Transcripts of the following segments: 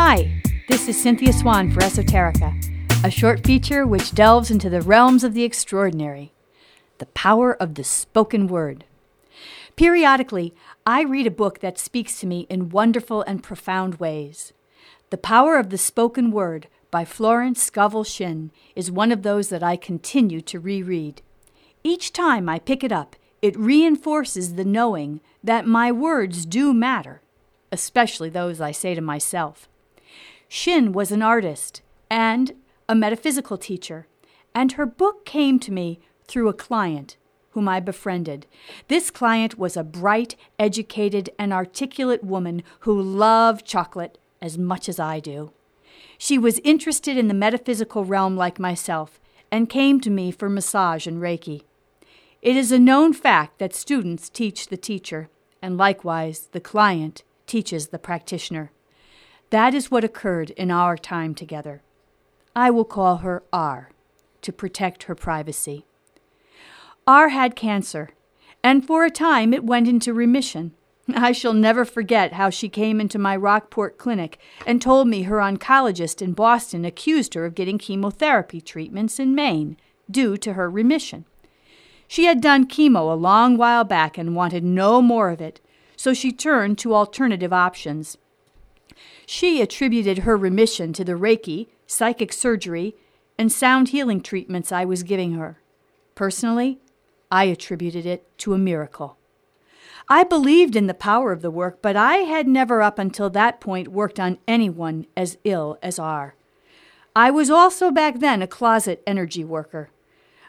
Hi, this is Cynthia Swan for Esoterica, a short feature which delves into the realms of the extraordinary, the power of the spoken word. Periodically, I read a book that speaks to me in wonderful and profound ways. The Power of the Spoken Word by Florence Scovel Shinn is one of those that I continue to reread. Each time I pick it up, it reinforces the knowing that my words do matter, especially those I say to myself. Shinn was an artist and a metaphysical teacher, and her book came to me through a client whom I befriended. This client was a bright, educated, and articulate woman who loved chocolate as much as I do. She was interested in the metaphysical realm like myself and came to me for massage and Reiki. It is a known fact that students teach the teacher, and likewise the client teaches the practitioner. That is what occurred in our time together. I will call her R to protect her privacy. R had cancer, and for a time it went into remission. I shall never forget how she came into my Rockport clinic and told me her oncologist in Boston accused her of getting chemotherapy treatments in Maine due to her remission. She had done chemo a long while back and wanted no more of it, so she turned to alternative options. She attributed her remission to the Reiki, psychic surgery, and sound healing treatments I was giving her. Personally, I attributed it to a miracle. I believed in the power of the work, but I had never up until that point worked on anyone as ill as R. I was also back then a closet energy worker.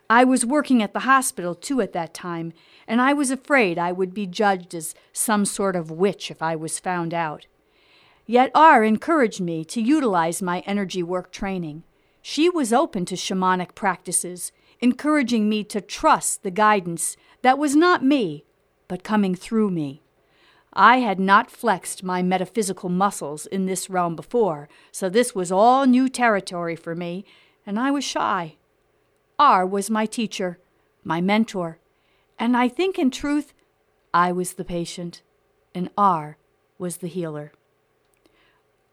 I was working at the hospital too at that time, and I was afraid I would be judged as some sort of witch if I was found out. Yet R encouraged me to utilize my energy work training. She was open to shamanic practices, encouraging me to trust the guidance that was not me, but coming through me. I had not flexed my metaphysical muscles in this realm before, so this was all new territory for me, and I was shy. R was my teacher, my mentor, and I think in truth I was the patient, and R was the healer.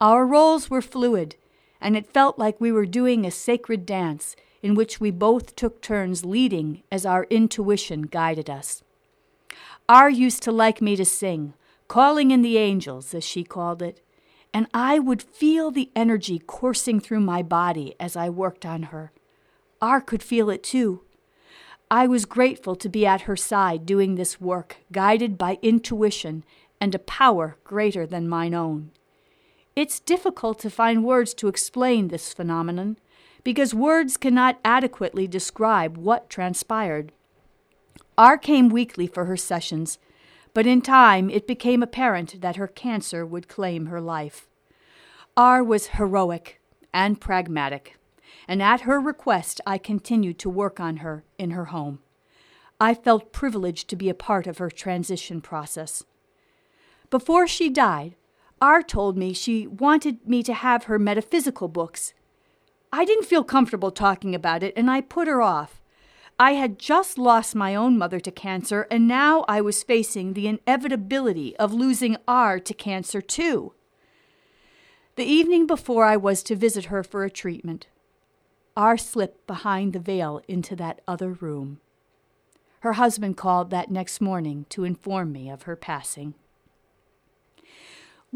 Our roles were fluid, and it felt like we were doing a sacred dance in which we both took turns leading as our intuition guided us. R used to like me to sing, calling in the angels, as she called it, and I would feel the energy coursing through my body as I worked on her. R could feel it too. I was grateful to be at her side doing this work, guided by intuition and a power greater than mine own. It's difficult to find words to explain this phenomenon, because words cannot adequately describe what transpired. R came weekly for her sessions, but in time it became apparent that her cancer would claim her life. R was heroic and pragmatic, and at her request I continued to work on her in her home. I felt privileged to be a part of her transition process. Before she died, R told me she wanted me to have her metaphysical books I didn't feel comfortable talking about it, and I put her off. I had just lost my own mother to cancer, and now I was facing the inevitability of losing R to cancer too. The evening before I was to visit her for a treatment, R slipped behind the veil into that other room. Her husband called that next morning to inform me of her passing.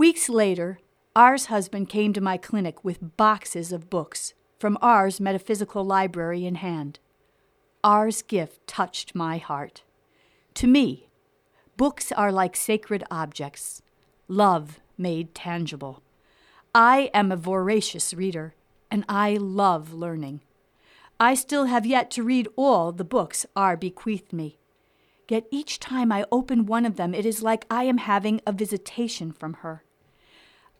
Weeks later, R's husband came to my clinic with boxes of books from R's metaphysical library in hand. R's gift touched my heart. To me, books are like sacred objects, love made tangible. I am a voracious reader, and I love learning. I still have yet to read all the books R bequeathed me. Yet each time I open one of them, it is like I am having a visitation from her.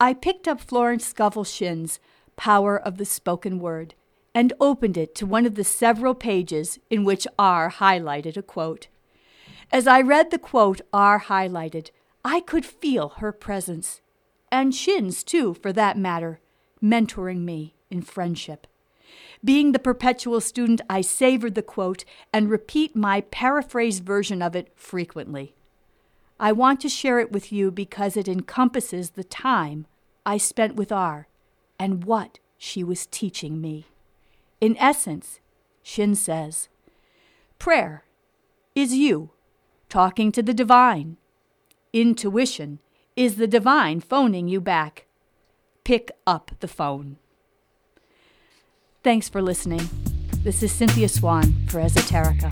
I picked up Florence Scovel Shinn's power of the spoken word and opened it to one of the several pages in which R highlighted a quote. As I read the quote R highlighted, I could feel her presence, and Shinn's too, for that matter, mentoring me in friendship. Being the perpetual student, I savored the quote and repeat my paraphrased version of it frequently. I want to share it with you because it encompasses the time I spent with R and what she was teaching me. In essence, Shinn says, prayer is you talking to the divine. Intuition is the divine phoning you back. Pick up the phone. Thanks for listening. This is Cynthia Swan for Esoterica.